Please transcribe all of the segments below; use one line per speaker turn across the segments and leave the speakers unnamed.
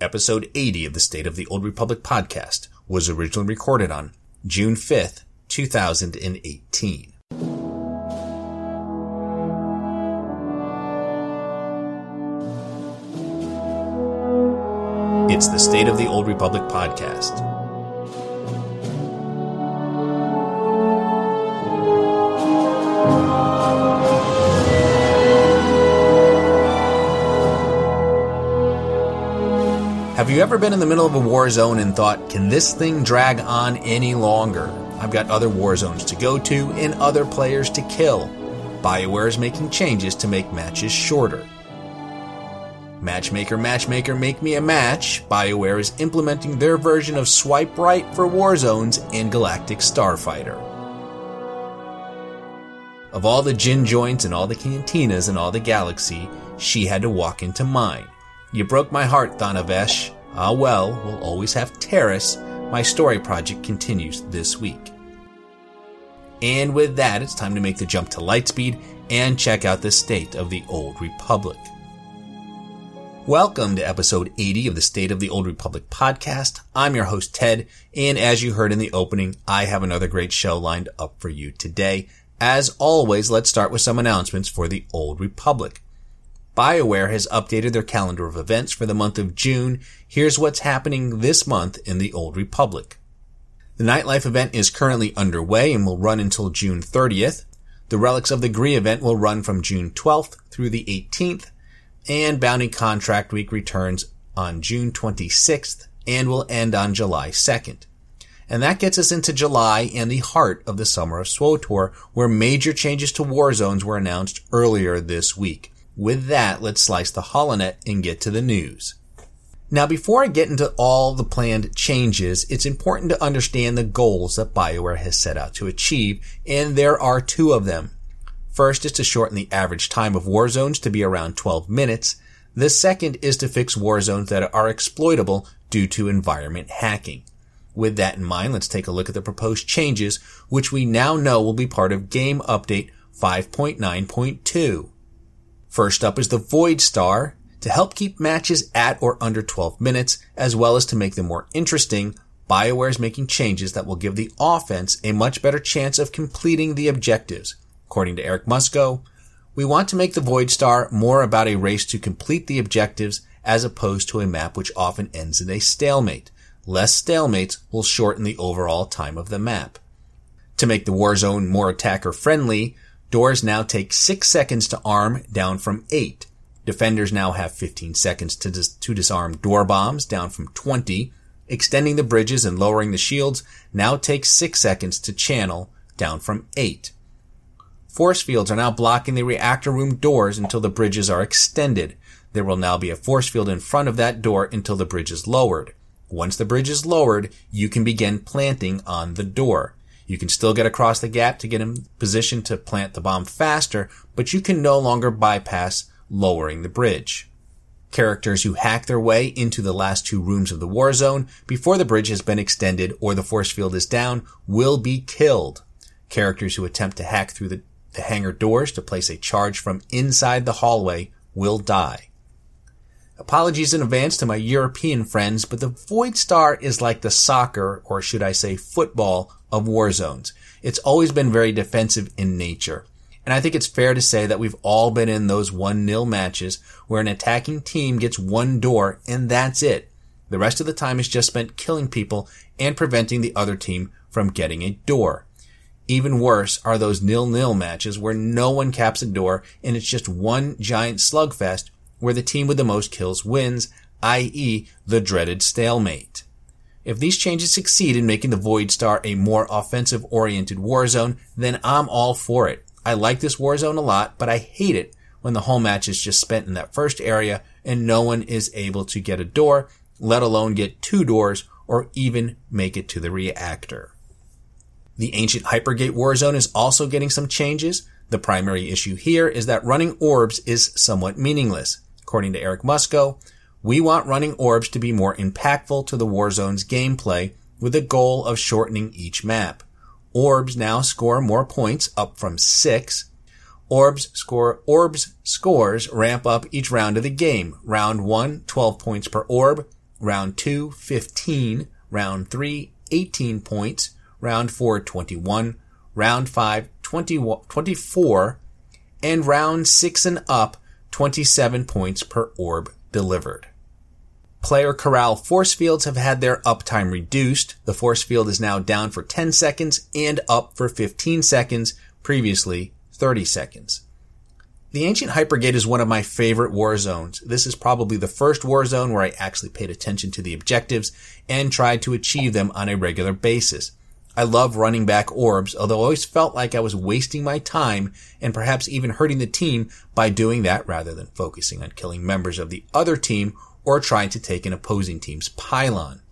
Episode 80 of the State of the Old Republic podcast was originally recorded on June 5th, 2018. It's the State of the Old Republic podcast. Have you ever been in the middle of a war zone and thought, can this thing drag on any longer? I've got other war zones to go to and other players to kill. BioWare is making changes to make matches shorter. Matchmaker, matchmaker, make me a match. BioWare is implementing their version of Swipe Right for war zones and Galactic Starfighter. Of all the gin joints and all the cantinas in all the galaxy, she had to walk into mine. You broke my heart, Thana Vesh. Ah well, we'll always have Taris. My story project continues this week. And with that, it's time to make the jump to Lightspeed and check out the state of the Old Republic. Welcome to episode 80 of the State of the Old Republic podcast. I'm your host, Ted, and as you heard in the opening, I have another great show lined up for you today. As always, let's start with some announcements for the Old Republic. BioWare has updated their calendar of events for the month of June. Here's what's happening this month in the Old Republic. The Nightlife event is currently underway and will run until June 30th. The Relics of the Gree event will run from June 12th through the 18th, and Bounty Contract Week returns on June 26th and will end on July 2nd. And that gets us into July and the heart of the summer of SWTOR, where major changes to war zones were announced earlier this week. With that, let's slice the holonet and get to the news. Now, before I get into all the planned changes, it's important to understand the goals that BioWare has set out to achieve, and there are two of them. First is to shorten the average time of war zones to be around 12 minutes. The second is to fix war zones that are exploitable due to environment hacking. With that in mind, let's take a look at the proposed changes, which we now know will be part of Game Update 5.9.2. First up is the Void Star to help keep matches at or under 12 minutes, as well as to make them more interesting. BioWare is making changes that will give the offense a much better chance of completing the objectives. According to Eric Musco, we want to make the Void Star more about a race to complete the objectives as opposed to a map which often ends in a stalemate. Less stalemates will shorten the overall time of the map. To make the war zone more attacker friendly, Doors now take 6 seconds to arm, down from 8. Defenders now have 15 seconds to, dis- to disarm door bombs, down from 20. Extending the bridges and lowering the shields now takes 6 seconds to channel, down from 8. Force fields are now blocking the reactor room doors until the bridges are extended. There will now be a force field in front of that door until the bridge is lowered. Once the bridge is lowered, you can begin planting on the door. You can still get across the gap to get in position to plant the bomb faster, but you can no longer bypass lowering the bridge. Characters who hack their way into the last two rooms of the war zone before the bridge has been extended or the force field is down will be killed. Characters who attempt to hack through the, the hangar doors to place a charge from inside the hallway will die. Apologies in advance to my European friends, but the Void Star is like the soccer, or should I say football, of war zones. It's always been very defensive in nature. And I think it's fair to say that we've all been in those 1-0 matches where an attacking team gets one door and that's it. The rest of the time is just spent killing people and preventing the other team from getting a door. Even worse are those nil-nil matches where no one caps a door and it's just one giant slugfest where the team with the most kills wins, i.e. the dreaded stalemate. If these changes succeed in making the Void Star a more offensive oriented war zone, then I'm all for it. I like this war zone a lot, but I hate it when the whole match is just spent in that first area and no one is able to get a door, let alone get two doors or even make it to the reactor. The ancient Hypergate war zone is also getting some changes. The primary issue here is that running orbs is somewhat meaningless. According to Eric Musco, we want running orbs to be more impactful to the Warzone's gameplay with the goal of shortening each map. Orbs now score more points up from 6. Orbs score orbs scores ramp up each round of the game. Round 1 12 points per orb, round 2, 15, round 3, 18 points, round 4, 21, round 5, 20, 24, and round 6 and up, 27 points per orb delivered. Player corral force fields have had their uptime reduced. The force field is now down for 10 seconds and up for 15 seconds, previously 30 seconds. The Ancient Hypergate is one of my favorite war zones. This is probably the first war zone where I actually paid attention to the objectives and tried to achieve them on a regular basis. I love running back orbs, although I always felt like I was wasting my time and perhaps even hurting the team by doing that rather than focusing on killing members of the other team or trying to take an opposing team's pylon.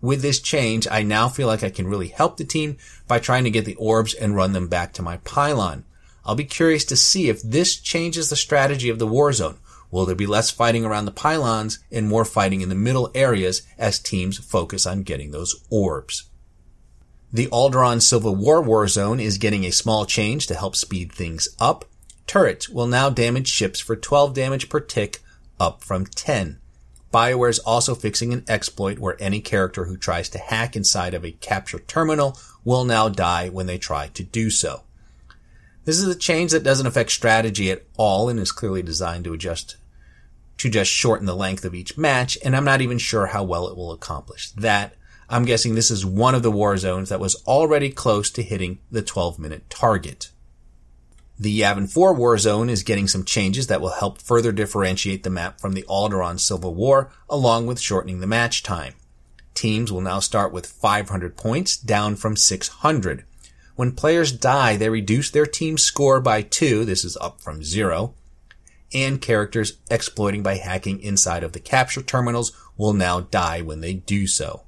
With this change, I now feel like I can really help the team by trying to get the orbs and run them back to my pylon. I'll be curious to see if this changes the strategy of the war zone. Will there be less fighting around the pylons and more fighting in the middle areas as teams focus on getting those orbs? The Alderaan Civil War war zone is getting a small change to help speed things up. Turrets will now damage ships for 12 damage per tick, up from 10. BioWare is also fixing an exploit where any character who tries to hack inside of a capture terminal will now die when they try to do so. This is a change that doesn't affect strategy at all and is clearly designed to adjust to just shorten the length of each match, and I'm not even sure how well it will accomplish that. I'm guessing this is one of the war zones that was already close to hitting the 12 minute target. The Yavin 4 war zone is getting some changes that will help further differentiate the map from the Alderaan Civil War, along with shortening the match time. Teams will now start with 500 points, down from 600. When players die, they reduce their team's score by 2, this is up from 0, and characters exploiting by hacking inside of the capture terminals will now die when they do so.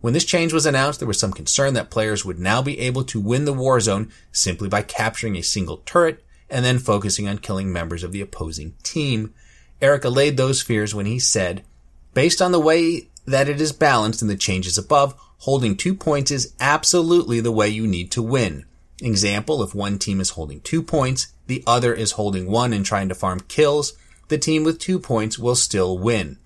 When this change was announced, there was some concern that players would now be able to win the war zone simply by capturing a single turret and then focusing on killing members of the opposing team. Eric allayed those fears when he said, based on the way that it is balanced in the changes above, holding two points is absolutely the way you need to win. Example, if one team is holding two points, the other is holding one and trying to farm kills, the team with two points will still win.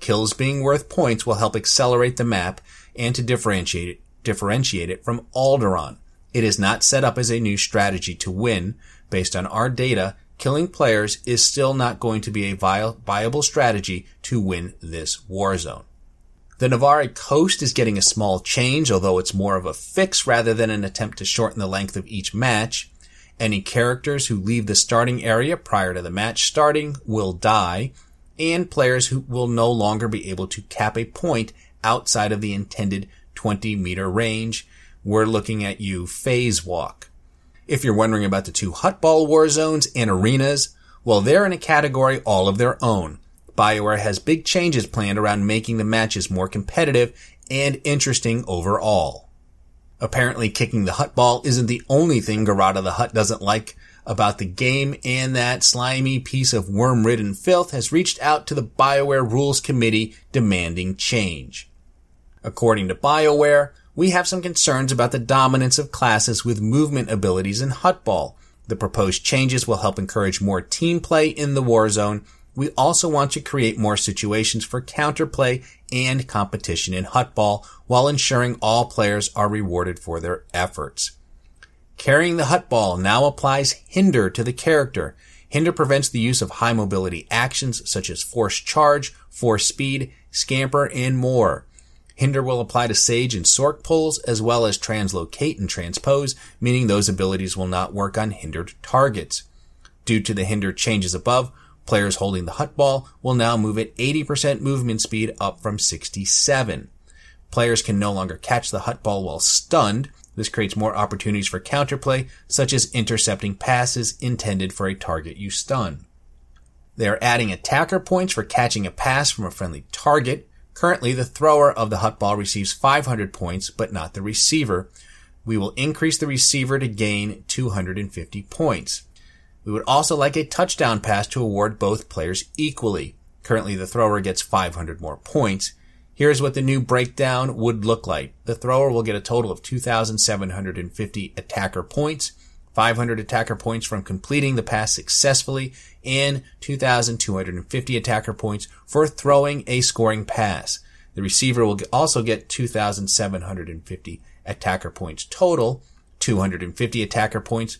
Kills being worth points will help accelerate the map and to differentiate it, differentiate it from Alderaan. It is not set up as a new strategy to win. Based on our data, killing players is still not going to be a viable strategy to win this war zone. The Novare Coast is getting a small change, although it's more of a fix rather than an attempt to shorten the length of each match. Any characters who leave the starting area prior to the match starting will die, and players who will no longer be able to cap a point outside of the intended 20 meter range. We're looking at you phase walk. If you're wondering about the two Huttball war zones and arenas, well, they're in a category all of their own. BioWare has big changes planned around making the matches more competitive and interesting overall. Apparently kicking the Huttball isn't the only thing Gorada the Hutt doesn't like about the game and that slimy piece of worm-ridden filth has reached out to the BioWare Rules Committee demanding change. According to BioWare, we have some concerns about the dominance of classes with movement abilities in Huttball. The proposed changes will help encourage more team play in the war zone. We also want to create more situations for counterplay and competition in Huttball while ensuring all players are rewarded for their efforts. Carrying the Huttball now applies hinder to the character. Hinder prevents the use of high mobility actions such as force charge, force speed, scamper, and more. Hinder will apply to Sage and Sorc pulls as well as translocate and transpose, meaning those abilities will not work on hindered targets. Due to the hinder changes above, players holding the Huttball will now move at 80% movement speed up from 67. Players can no longer catch the Huttball while stunned, this creates more opportunities for counterplay, such as intercepting passes intended for a target you stun. They are adding attacker points for catching a pass from a friendly target. Currently, the thrower of the Huttball receives 500 points, but not the receiver. We will increase the receiver to gain 250 points. We would also like a touchdown pass to award both players equally. Currently, the thrower gets 500 more points. Here's what the new breakdown would look like. The thrower will get a total of 2,750 attacker points, 500 attacker points from completing the pass successfully, and 2,250 attacker points for throwing a scoring pass. The receiver will also get 2,750 attacker points total, 250 attacker points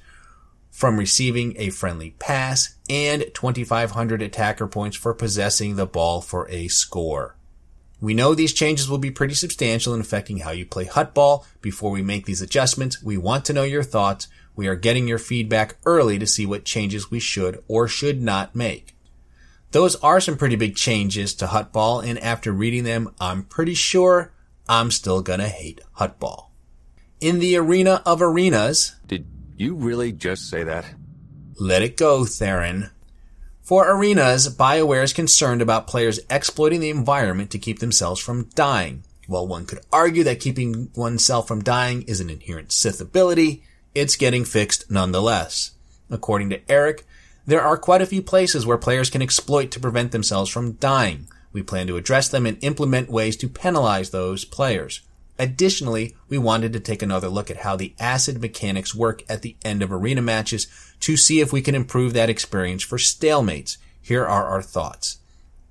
from receiving a friendly pass, and 2,500 attacker points for possessing the ball for a score. We know these changes will be pretty substantial in affecting how you play Huttball. Before we make these adjustments, we want to know your thoughts. We are getting your feedback early to see what changes we should or should not make. Those are some pretty big changes to Huttball, and after reading them, I'm pretty sure I'm still gonna hate Huttball. In the arena of arenas.
Did you really just say that?
Let it go, Theron. For arenas, BioWare is concerned about players exploiting the environment to keep themselves from dying. While one could argue that keeping oneself from dying is an inherent Sith ability, it's getting fixed nonetheless. According to Eric, there are quite a few places where players can exploit to prevent themselves from dying. We plan to address them and implement ways to penalize those players. Additionally, we wanted to take another look at how the acid mechanics work at the end of arena matches to see if we can improve that experience for stalemates. Here are our thoughts.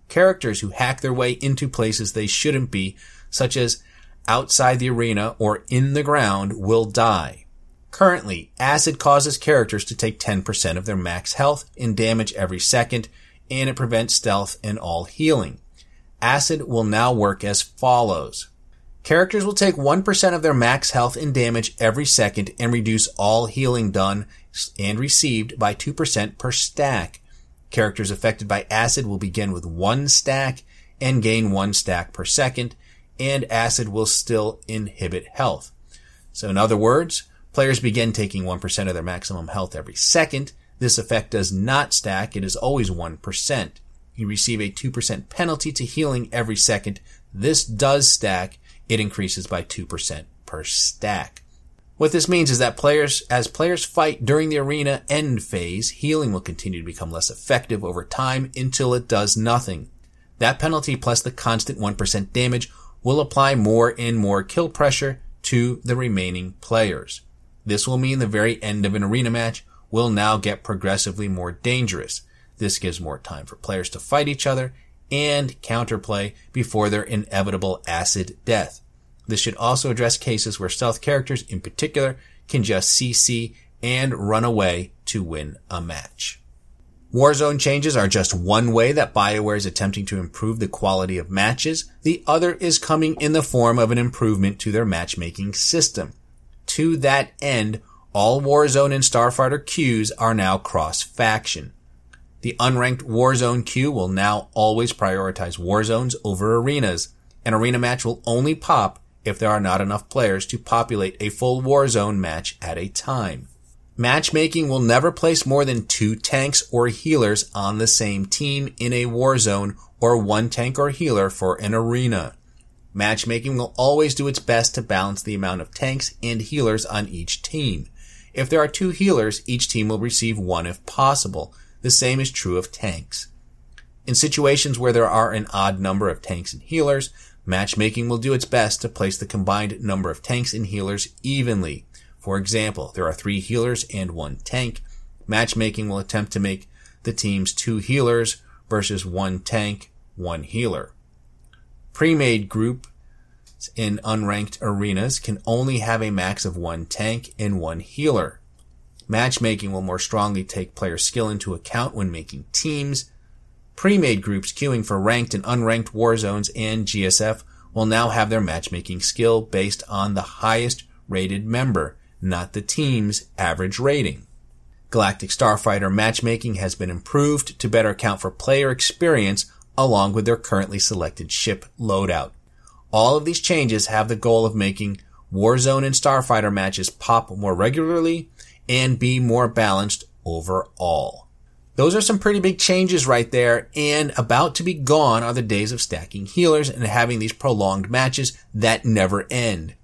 Characters who hack their way into places they shouldn't be, such as outside the arena or in the ground, will die. Currently, acid causes characters to take 10% of their max health in damage every second, and it prevents stealth and all healing. Acid will now work as follows. Characters will take 1% of their max health and damage every second and reduce all healing done and received by 2% per stack. Characters affected by acid will begin with one stack and gain one stack per second, and acid will still inhibit health. So in other words, players begin taking 1% of their maximum health every second. This effect does not stack, it is always 1%. You receive a 2% penalty to healing every second. This does stack, it increases by 2% per stack. What this means is that players, as players fight during the arena end phase, healing will continue to become less effective over time until it does nothing. That penalty plus the constant 1% damage will apply more and more kill pressure to the remaining players. This will mean the very end of an arena match will now get progressively more dangerous. This gives more time for players to fight each other and counterplay before their inevitable acid death. This should also address cases where stealth characters in particular can just CC and run away to win a match. Warzone changes are just one way that BioWare is attempting to improve the quality of matches. The other is coming in the form of an improvement to their matchmaking system. To that end, all Warzone and Starfighter queues are now cross-faction. The unranked Warzone queue will now always prioritize Warzones over arenas. An arena match will only pop if there are not enough players to populate a full Warzone match at a time. Matchmaking will never place more than two tanks or healers on the same team in a Warzone or one tank or healer for an arena. Matchmaking will always do its best to balance the amount of tanks and healers on each team. If there are two healers, each team will receive one if possible. The same is true of tanks. In situations where there are an odd number of tanks and healers, matchmaking will do its best to place the combined number of tanks and healers evenly. For example, there are three healers and one tank. Matchmaking will attempt to make the teams two healers versus one tank, one healer. Pre-made group in unranked arenas can only have a max of one tank and one healer. Matchmaking will more strongly take player skill into account when making teams. Pre-made groups queuing for ranked and unranked war zones and GSF will now have their matchmaking skill based on the highest rated member, not the team's average rating. Galactic Starfighter matchmaking has been improved to better account for player experience along with their currently selected ship loadout. All of these changes have the goal of making Warzone and Starfighter matches pop more regularly and be more balanced overall. Those are some pretty big changes right there, and about to be gone are the days of stacking healers and having these prolonged matches that never end.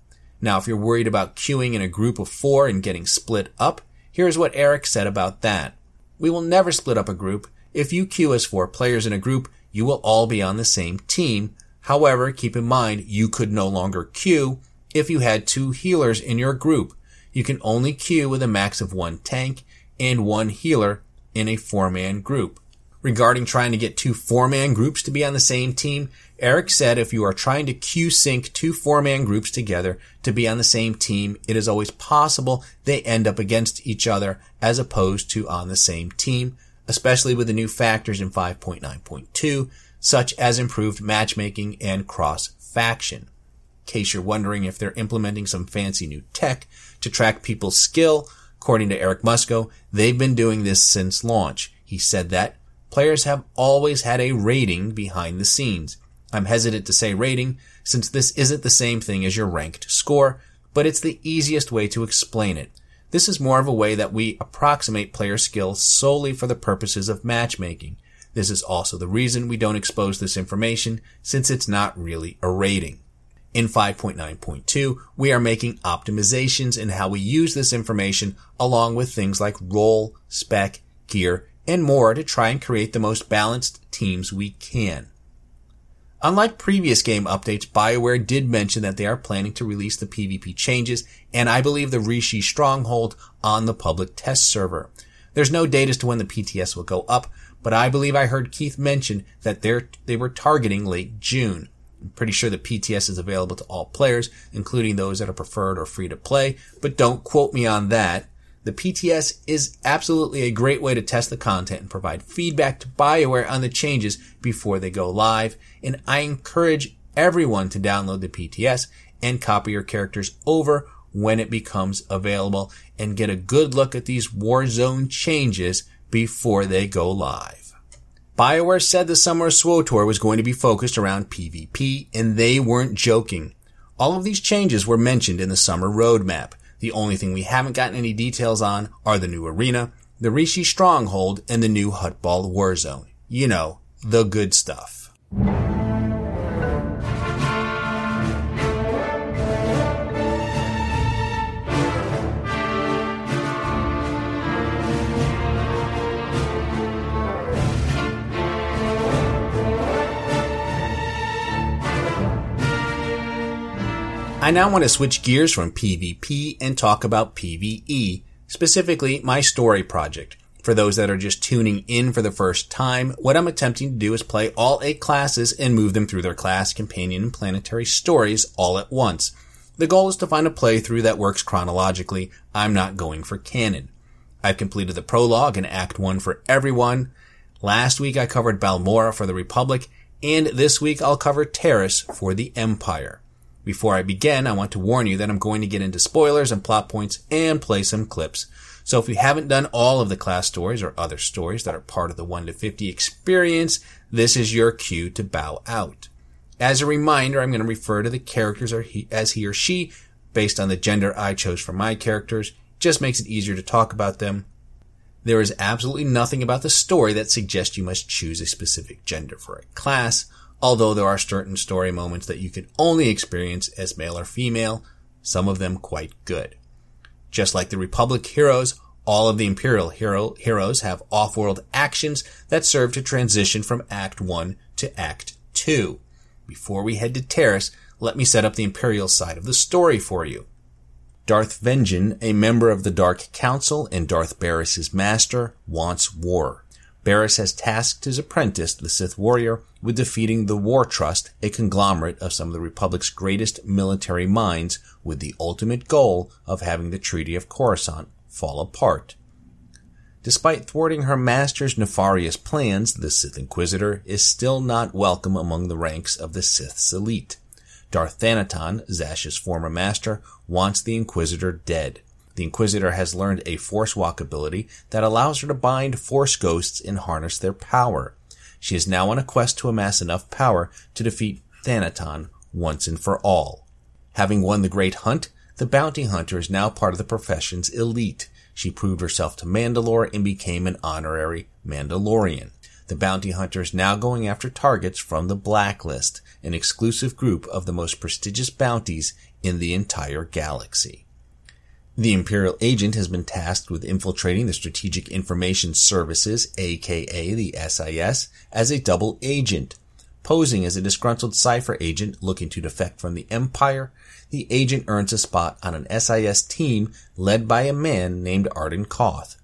Now, if you're worried about queuing in a group of four and getting split up, here's what Eric said about that. We will never split up a group. If you queue as four players in a group, you will all be on the same team. However, keep in mind, you could no longer queue if you had two healers in your group you can only queue with a max of one tank and one healer in a four-man group. Regarding trying to get two four-man groups to be on the same team, Eric said if you are trying to queue sync two four-man groups together to be on the same team, it is always possible they end up against each other as opposed to on the same team, especially with the new factors in 5.9.2, such as improved matchmaking and cross-faction. In case you're wondering if they're implementing some fancy new tech to track people's skill, according to Eric Musco, they've been doing this since launch. He said that players have always had a rating behind the scenes. I'm hesitant to say rating since this isn't the same thing as your ranked score, but it's the easiest way to explain it. This is more of a way that we approximate player skill solely for the purposes of matchmaking. This is also the reason we don't expose this information since it's not really a rating. In 5.9.2, we are making optimizations in how we use this information along with things like role, spec, gear, and more to try and create the most balanced teams we can. Unlike previous game updates, BioWare did mention that they are planning to release the PvP changes and I believe the Rishi Stronghold on the public test server. There's no date as to when the PTS will go up, but I believe I heard Keith mention that they were targeting late June. I'm pretty sure the PTS is available to all players, including those that are preferred or free to play, but don't quote me on that. The PTS is absolutely a great way to test the content and provide feedback to BioWare on the changes before they go live, and I encourage everyone to download the PTS and copy your characters over when it becomes available and get a good look at these Warzone changes before they go live. BioWare said the Summer SWTOR was going to be focused around PvP, and they weren't joking. All of these changes were mentioned in the summer roadmap. The only thing we haven't gotten any details on are the new arena, the Rishi Stronghold, and the new Huttball Warzone. You know, the good stuff. I now want to switch gears from PvP and talk about PvE, specifically my story project. For those that are just tuning in for the first time, what I'm attempting to do is play all eight classes and move them through their class, companion, and planetary stories all at once. The goal is to find a playthrough that works chronologically. I'm not going for canon. I've completed the prologue and Act 1 for everyone. Last week I covered Balmorra for the Republic, and this week I'll cover Taris for the Empire. Before I begin, I want to warn you that I'm going to get into spoilers and plot points and play some clips. So if you haven't done all of the class stories or other stories that are part of the 1 to 50 experience, this is your cue to bow out. As a reminder, I'm going to refer to the characters as he or she based on the gender I chose for my characters. Just makes it easier to talk about them. There is absolutely nothing about the story that suggests you must choose a specific gender for a class although there are certain story moments that you can only experience as male or female, some of them quite good. Just like the Republic heroes, all of the Imperial hero, heroes have off-world actions that serve to transition from Act 1 to Act 2. Before we head to Taris, let me set up the Imperial side of the story for you. Darth Vengeance, a member of the Dark Council and Darth Baras's master, wants war. Baras has tasked his apprentice, the Sith warrior, with defeating the War Trust, a conglomerate of some of the Republic's greatest military minds, with the ultimate goal of having the Treaty of Coruscant fall apart. Despite thwarting her master's nefarious plans, the Sith Inquisitor is still not welcome among the ranks of the Sith's elite. Darth Thanaton, Zash's former master, wants the Inquisitor dead. The Inquisitor has learned a Force Walk ability that allows her to bind Force ghosts and harness their power. She is now on a quest to amass enough power to defeat Thanaton once and for all. Having won the Great Hunt, the bounty hunter is now part of the profession's elite. She proved herself to Mandalore and became an honorary Mandalorian. The bounty hunter is now going after targets from the Blacklist, an exclusive group of the most prestigious bounties in the entire galaxy. The Imperial agent has been tasked with infiltrating the Strategic Information Services, aka the SIS, as a double agent. Posing as a disgruntled cipher agent looking to defect from the Empire, the agent earns a spot on an SIS team led by a man named Ardun Kothe.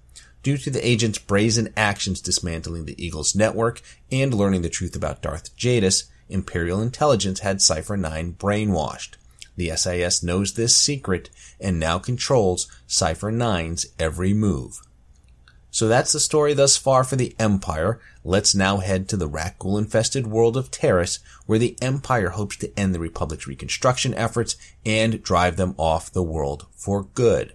due to the agent's brazen actions dismantling the Eagle's network and learning the truth about Darth Jadus, Imperial intelligence had Cipher 9 brainwashed. The SIS knows this secret and now controls Cipher 9's every move. So that's the story thus far for the Empire. Let's now head to the Rakghoul infested world of Taris, where the Empire hopes to end the Republic's reconstruction efforts and drive them off the world for good.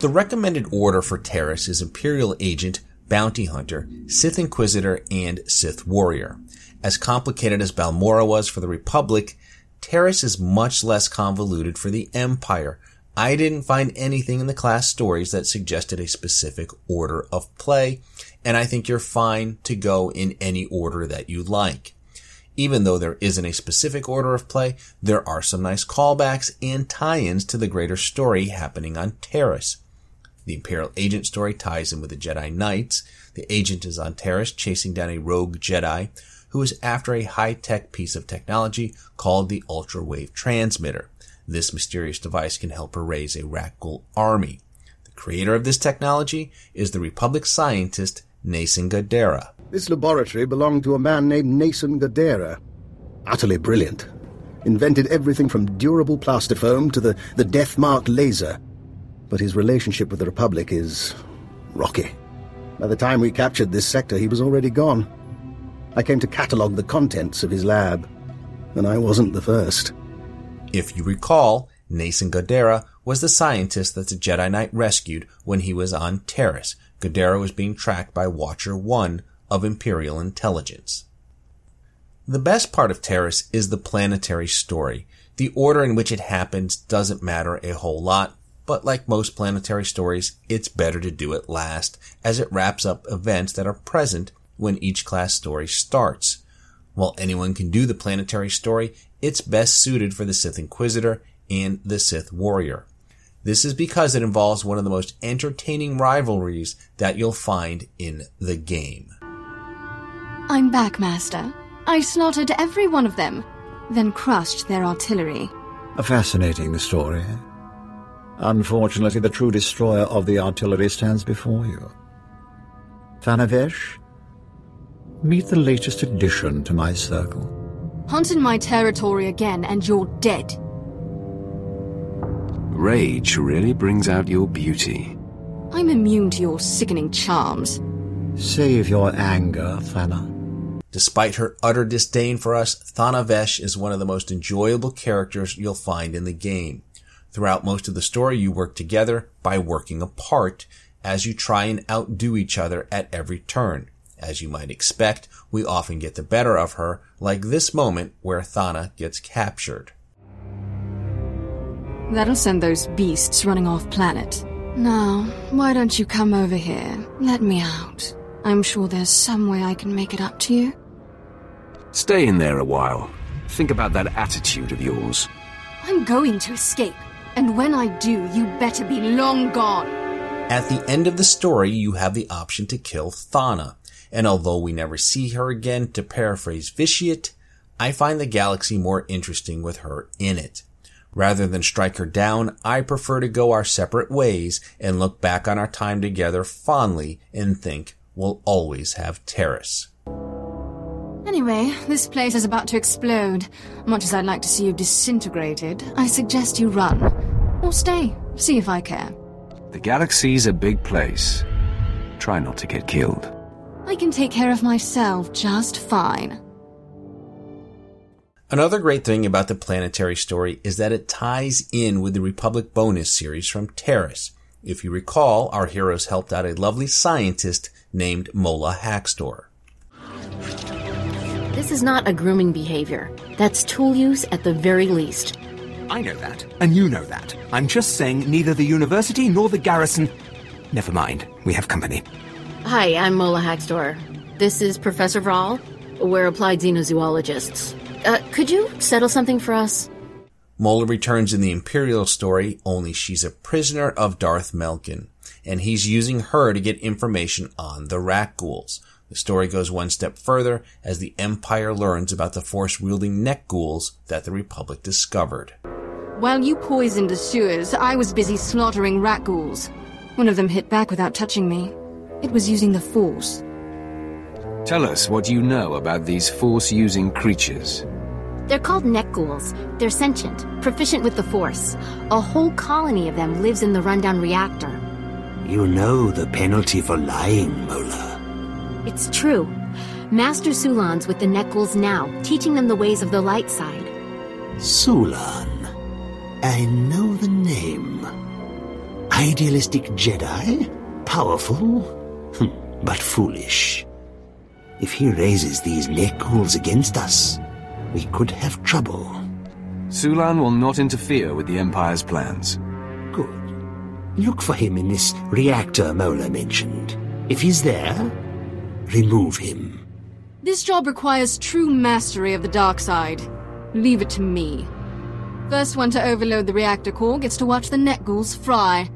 The recommended order for Taris is Imperial Agent, Bounty Hunter, Sith Inquisitor, and Sith Warrior. As complicated as Balmorra was for the Republic, Taris is much less convoluted for the Empire. I didn't find anything in the class stories that suggested a specific order of play, and I think you're fine to go in any order that you like. Even though there isn't a specific order of play, there are some nice callbacks and tie-ins to the greater story happening on Taris. The Imperial Agent story ties in with the Jedi Knights. The agent is on Taris chasing down a rogue Jedi who is after a high-tech piece of technology called the Ultra Wave Transmitter. This mysterious device can help her raise a Rakghoul army. The creator of this technology is the Republic scientist Nason Godera.
This laboratory belonged to a man named Nason Godera. Utterly brilliant. Invented everything from durable plastifoam to the, the death mark laser but his relationship with the Republic is rocky. By the time we captured this sector, he was already gone. I came to catalogue the contents of his lab, and I wasn't the first.
If you recall, Nason Godera was the scientist that the Jedi Knight rescued when he was on Taris. Godera was being tracked by Watcher 1 of Imperial Intelligence. The best part of Taris is the planetary story. The order in which it happens doesn't matter a whole lot, but like most planetary stories, it's better to do it last, as it wraps up events that are present when each class story starts. While anyone can do the planetary story, it's best suited for the Sith Inquisitor and the Sith Warrior. This is because it involves one of the most entertaining rivalries that you'll find in the game.
I'm back, Master. I slaughtered every one of them, then crushed their artillery.
A fascinating story. Unfortunately, the true destroyer of the artillery stands before you. Thana Vesh, meet the latest addition to my circle.
Hunt in my territory again, and you're dead.
Rage really brings out your beauty.
I'm immune to your sickening charms.
Save your anger, Thana.
Despite her utter disdain for us, Thana Vesh is one of the most enjoyable characters you'll find in the game. Throughout most of the story, you work together by working apart as you try and outdo each other at every turn. As you might expect, we often get the better of her, like this moment where Thana gets captured.
That'll send those beasts running off planet. Now, why don't you come over here? Let me out. I'm sure there's some way I can make it up to you.
Stay in there a while. Think about that attitude of yours.
I'm going to escape. And when I do, you better be long gone.
At the end of the story, you have the option to kill Thana. And although we never see her again, to paraphrase Vitiate, I find the galaxy more interesting with her in it. Rather than strike her down, I prefer to go our separate ways and look back on our time together fondly and think we'll always have Taris.
Anyway, this place is about to explode. Much as I'd like to see you disintegrated, I suggest you run. Or stay, see if I care.
The galaxy's a big place. Try not to get killed.
I can take care of myself just fine.
Another great thing about the planetary story is that it ties in with the Republic bonus series from Taris. If you recall, our heroes helped out a lovely scientist named Mola Haxtor.
This is not a grooming behavior. That's tool use at the very least.
I know that, and you know that. I'm just saying neither the university nor the garrison.
never mind. We have company.
Hi, I'm Mola Haxdor. This is Professor Vraal. We're applied xenozoologists. Uh, could you settle something for us?
Mola returns in the Imperial story, only she's a prisoner of Darth Melkin, and he's using her to get information on the Rakghouls. The story goes one step further as the Empire learns about the force-wielding neck ghouls that the Republic discovered.
While you poisoned the sewers, I was busy slaughtering Rakghouls. One of them hit back without touching me. It was using the Force.
Tell us what you know about these force-using creatures.
They're called neck ghouls. They're sentient, proficient with the Force. A whole colony of them lives in the rundown reactor.
You know the penalty for lying, Mola.
It's true. Master Sulan's with the neck ghouls now, teaching them the ways of the light side.
Sulan. I know the name. Idealistic Jedi? Powerful? Hmm, but foolish. If he raises these neck ghouls against us, we could have trouble.
Sulan will not interfere with the Empire's plans.
Good. Look for him in this reactor Mola mentioned. If he's there, remove him.
This job requires true mastery of the dark side. Leave it to me. First one to overload the reactor core gets to watch the net ghouls fry.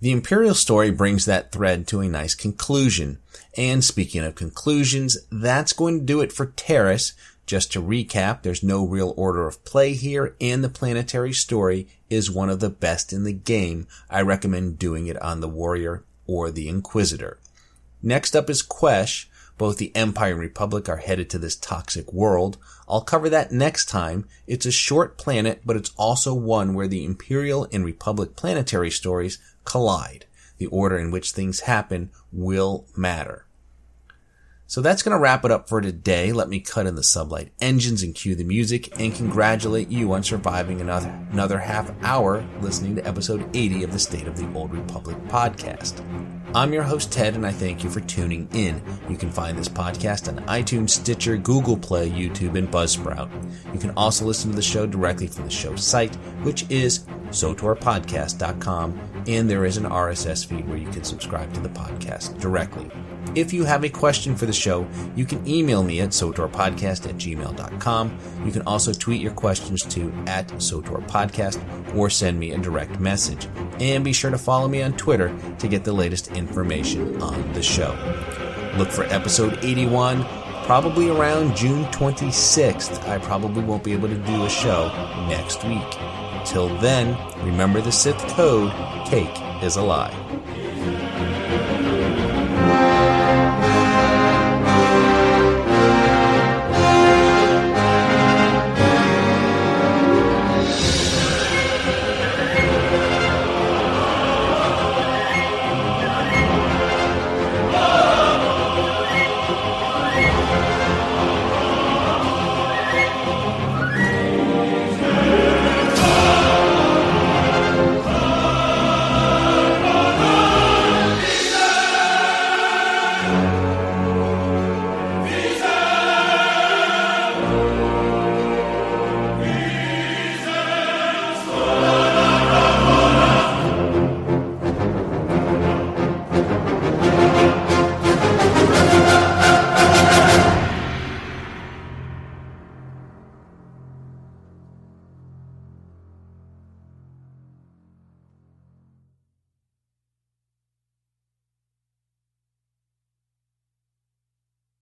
The Imperial story brings that thread to a nice conclusion. And speaking of conclusions, that's going to do it for Taris. Just to recap, there's no real order of play here, and the planetary story is one of the best in the game. I recommend doing it on the Warrior or the Inquisitor. Next up is Quesh. Both the Empire and Republic are headed to this toxic world. I'll cover that next time. It's a short planet, but it's also one where the Imperial and Republic planetary stories collide. The order in which things happen will matter. So that's going to wrap it up for today. Let me cut in the sublight engines and cue the music and congratulate you on surviving another, another half hour listening to episode 80 of the State of the Old Republic podcast. I'm your host, Ted, and I thank you for tuning in. You can find this podcast on iTunes, Stitcher, Google Play, YouTube, and Buzzsprout. You can also listen to the show directly from the show site, which is sotorpodcast.com, and there is an RSS feed where you can subscribe to the podcast directly. If you have a question for the show, you can email me at sotorpodcast at gmail.com. You can also tweet your questions to at sotorpodcast or send me a direct message. And be sure to follow me on Twitter to get the latest information on the show. Look for episode 81 probably around June 26th. I probably won't be able to do a show next week. Till then, remember the Sith code cake is a lie.